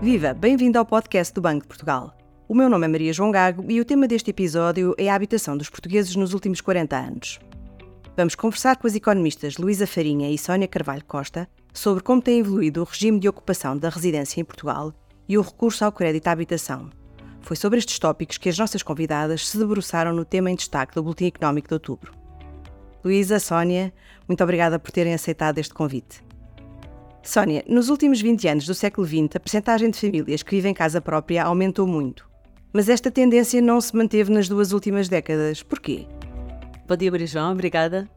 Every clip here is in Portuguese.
Viva, bem-vindo ao podcast do Banco de Portugal. O meu nome é Maria João Gago e o tema deste episódio é a habitação dos portugueses nos últimos 40 anos. Vamos conversar com as economistas Luísa Farinha e Sónia Carvalho Costa sobre como tem evoluído o regime de ocupação da residência em Portugal e o recurso ao crédito à habitação. Foi sobre estes tópicos que as nossas convidadas se debruçaram no tema em destaque do Boletim Económico de Outubro. Luísa, Sónia, muito obrigada por terem aceitado este convite. Sónia, nos últimos 20 anos do século XX, a percentagem de famílias que vivem em casa própria aumentou muito. Mas esta tendência não se manteve nas duas últimas décadas. Porquê? Bom dia, Maria João, obrigada.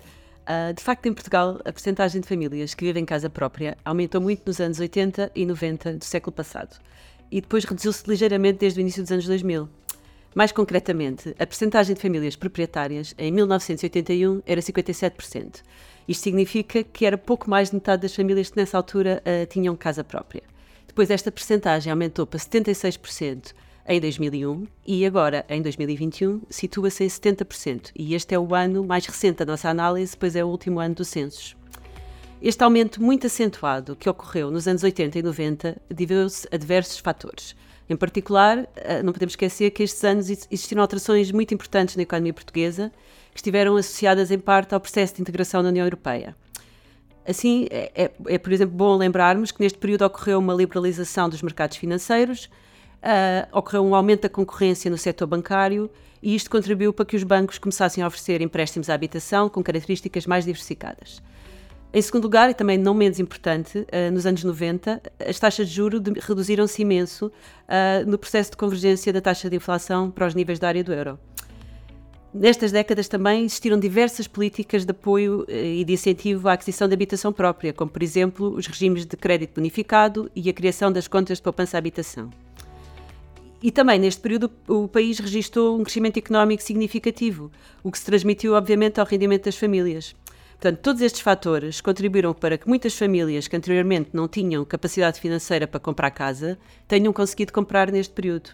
Uh, de facto, em Portugal, a percentagem de famílias que vivem em casa própria aumentou muito nos anos 80 e 90 do século passado e depois reduziu-se ligeiramente desde o início dos anos 2000. Mais concretamente, a percentagem de famílias proprietárias em 1981 era 57%. Isto significa que era pouco mais de metade das famílias que nessa altura uh, tinham casa própria. Depois esta percentagem aumentou para 76% em 2001 e agora, em 2021, situa-se em 70%. E este é o ano mais recente da nossa análise, pois é o último ano do censo. Este aumento muito acentuado que ocorreu nos anos 80 e 90 deveu-se a diversos fatores. Em particular, eh, não podemos esquecer que estes anos existiram alterações muito importantes na economia portuguesa que estiveram associadas em parte ao processo de integração na União Europeia. Assim, é, é, é, por exemplo, bom lembrarmos que neste período ocorreu uma liberalização dos mercados financeiros, uh, ocorreu um aumento da concorrência no setor bancário e isto contribuiu para que os bancos começassem a oferecer empréstimos à habitação com características mais diversificadas. Em segundo lugar, e também não menos importante, uh, nos anos 90, as taxas de juros reduziram-se imenso uh, no processo de convergência da taxa de inflação para os níveis da área do euro. Nestas décadas também existiram diversas políticas de apoio eh, e de incentivo à aquisição de habitação própria, como por exemplo os regimes de crédito bonificado e a criação das contas de poupança à habitação. E também neste período o país registrou um crescimento económico significativo, o que se transmitiu obviamente ao rendimento das famílias. Portanto, todos estes fatores contribuíram para que muitas famílias que anteriormente não tinham capacidade financeira para comprar casa tenham conseguido comprar neste período.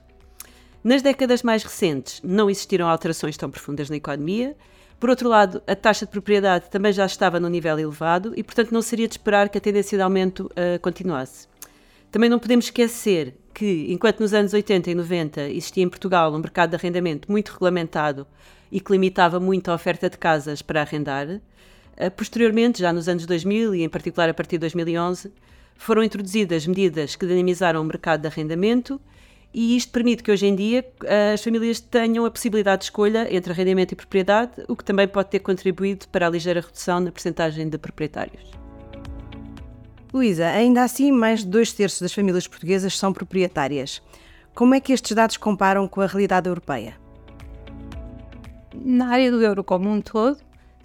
Nas décadas mais recentes, não existiram alterações tão profundas na economia. Por outro lado, a taxa de propriedade também já estava num nível elevado e, portanto, não seria de esperar que a tendência de aumento uh, continuasse. Também não podemos esquecer que, enquanto nos anos 80 e 90 existia em Portugal um mercado de arrendamento muito regulamentado e que limitava muito a oferta de casas para arrendar, posteriormente, já nos anos 2000 e em particular a partir de 2011, foram introduzidas medidas que dinamizaram o mercado de arrendamento e isto permite que hoje em dia eh, as famílias tenham a possibilidade de escolha entre arrendamento e propriedade, o que também pode ter contribuído para a ligeira redução na percentagem de proprietários. Luísa, ainda assim, mais de dois terços das famílias portuguesas são proprietárias. Como é que estes dados comparam com a realidade europeia? Na área do euro como um todo,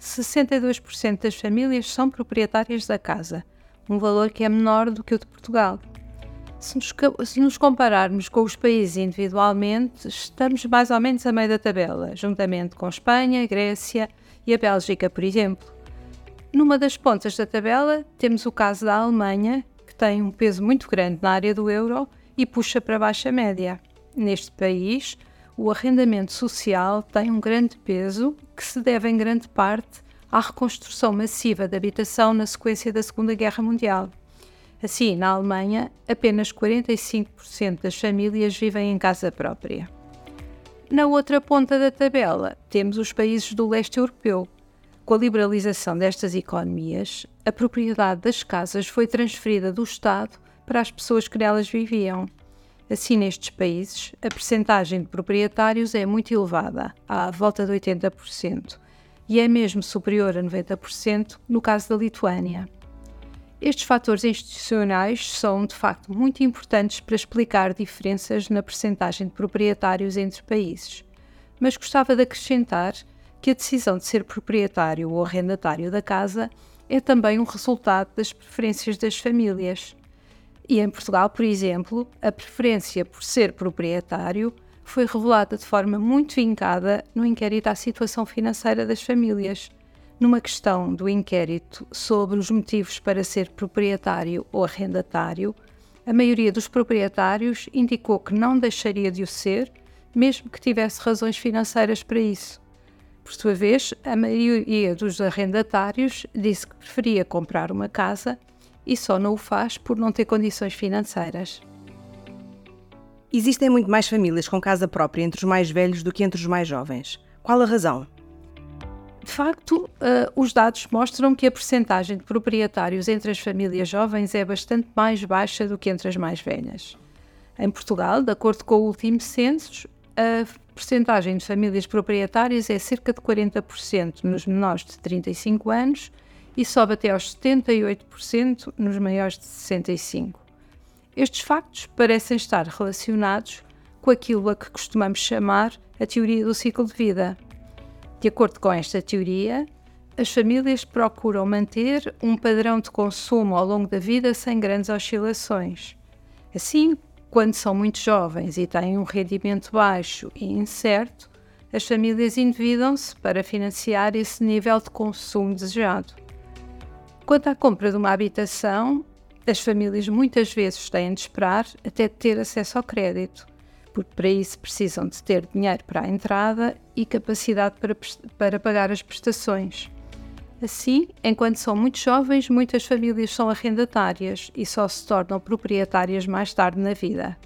62% das famílias são proprietárias da casa, um valor que é menor do que o de Portugal. Se nos, se nos, compararmos com os países individualmente, estamos mais ou menos a meio da tabela, juntamente com Espanha, Grécia e a Bélgica, por exemplo. Numa das pontas da tabela, temos o caso da Alemanha, que tem um peso muito grande na área do euro e puxa para baixo a média. Neste país, o arrendamento social tem um grande peso que se deve em grande parte à reconstrução massiva da habitação na sequência da Segunda Guerra Mundial. Assim, na Alemanha, apenas 45% das famílias vivem em casa própria. Na outra ponta da tabela, temos os países do leste europeu. Com a liberalização destas economias, a propriedade das casas foi transferida do Estado para as pessoas que nelas viviam. Assim, nestes países, a percentagem de proprietários é muito elevada, à volta de 80%, e é mesmo superior a 90% no caso da Lituânia. Estes fatores institucionais são, de facto, muito importantes para explicar diferenças na percentagem de proprietários entre países. Mas gostava de acrescentar que a decisão de ser proprietário ou arrendatário da casa é também um resultado das preferências das famílias. E em Portugal, por exemplo, a preferência por ser proprietário foi revelada de forma muito vincada no inquérito à situação financeira das famílias numa questão do inquérito sobre os motivos para ser proprietário ou arrendatário, a maioria dos proprietários indicou que não deixaria de o ser, mesmo que tivesse razões financeiras para isso. Por sua vez, a maioria dos arrendatários disse que preferia comprar uma casa e só não o faz por não ter condições financeiras. Existem muito mais famílias com casa própria entre os mais velhos do que entre os mais jovens. Qual a razão? De facto, uh, os dados mostram que a percentagem de proprietários entre as famílias jovens é bastante mais baixa do que entre as mais velhas. Em Portugal, de acordo com o último censo, a percentagem de famílias proprietárias é cerca de 40% nos menores de 35 anos e sobe até aos 78% nos maiores de 65. Estes factos parecem estar relacionados com aquilo a que costumamos chamar a teoria do ciclo de vida. De acordo com esta teoria, as famílias procuram manter um padrão de consumo ao longo da vida sem grandes oscilações. Assim, quando são muito jovens e têm um rendimento baixo e incerto, as famílias endividam-se para financiar esse nível de consumo desejado. Quanto à compra de uma habitação, as famílias muitas vezes têm de esperar até ter acesso ao crédito, porque para isso precisam de ter dinheiro para a entrada e capacidade para, para pagar as prestações. Assim, enquanto são muito jovens, muitas famílias são arrendatárias e só se tornam proprietárias mais tarde na vida.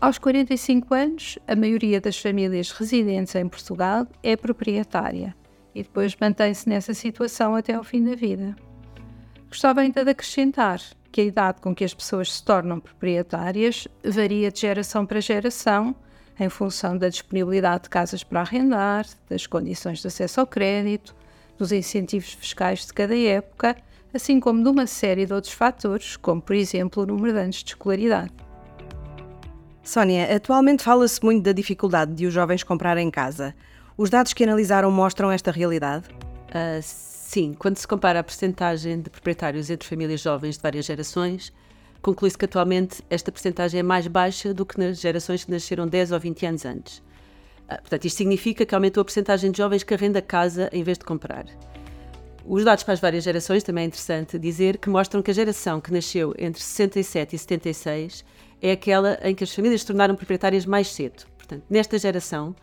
Aos 45 anos, a maioria das famílias residentes em Portugal é proprietária e depois mantém-se nessa situação até ao fim da vida. Gostava ainda de acrescentar que a idade com que as pessoas se tornam proprietárias varia de geração para geração, em função da disponibilidade de casas para arrendar, das condições de acesso ao crédito, dos incentivos fiscais de cada época, assim como de uma série de outros fatores, como por exemplo o número de anos de escolaridade. Sónia, atualmente fala-se muito da dificuldade de os jovens comprarem casa. Os dados que analisaram mostram esta realidade? Uh, sim, quando se compara a percentagem de proprietários entre famílias jovens de várias gerações, conclui-se que atualmente esta percentagem é mais baixa do que nas gerações que nasceram 10 ou 20 anos antes. Uh, portanto, isto significa que aumentou a percentagem de jovens que arrenda casa em vez de comprar. Os dados para as várias gerações também é interessante dizer que mostram que a geração que nasceu entre 67 e 76 é aquela em que as famílias se tornaram proprietárias mais cedo. Portanto, nesta geração,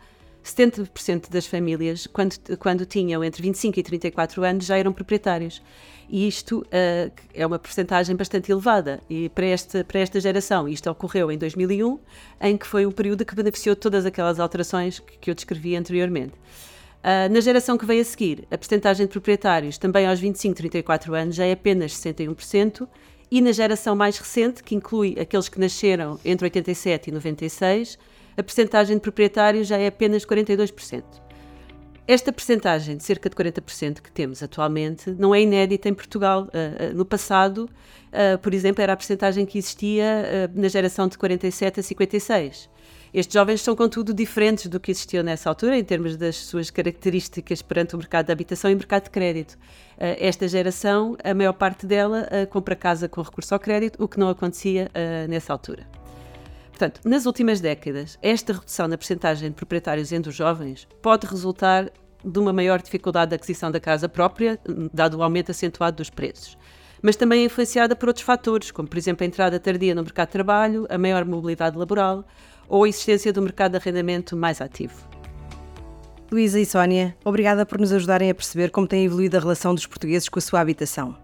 70% das famílias, quando, quando tinham entre 25 e 34 anos, já eram proprietários. E isto uh, é uma porcentagem bastante elevada e para esta, para esta geração. Isto ocorreu em 2001, em que foi o período que beneficiou todas aquelas alterações que, que eu descrevi anteriormente. Uh, na geração que vem a seguir, a porcentagem de proprietários também aos 25, 34 anos já é apenas 61%, e na geração mais recente, que inclui aqueles que nasceram entre 87 e 96, a percentagem de proprietários já é apenas 42%. Esta percentagem de cerca de 40% que temos atualmente não é inédita em Portugal. Uh, uh, no passado, uh, por exemplo, era a percentagem que existia na geração de 47 a 56. Estes jovens são, contudo, diferentes do que existiam nessa altura, em termos das suas características perante o mercado de habitação e mercado de crédito. Esta geração, a maior parte dela, compra casa com recurso ao crédito, o que não acontecia nessa altura. Portanto, nas últimas décadas, esta redução na percentagem de proprietários entre os jovens pode resultar de uma maior dificuldade de aquisição da casa própria, dado o aumento acentuado dos preços. Mas também é influenciada por outros fatores, como por exemplo a entrada tardia no mercado de trabalho, a maior mobilidade laboral ou a existência do mercado de arrendamento mais ativo. Luísa e Sónia, obrigada por nos ajudarem a perceber como tem evoluído a relação dos portugueses com a sua habitação.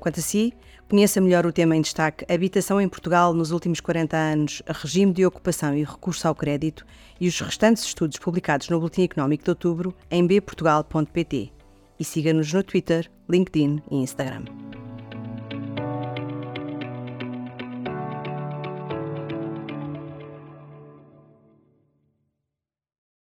Quanto a si, Conheça melhor o tema em destaque Habitação em Portugal nos últimos 40 anos, regime de ocupação e recurso ao crédito e os restantes estudos publicados no Boletim Económico de Outubro em bportugal.pt. E siga-nos no Twitter, LinkedIn e Instagram.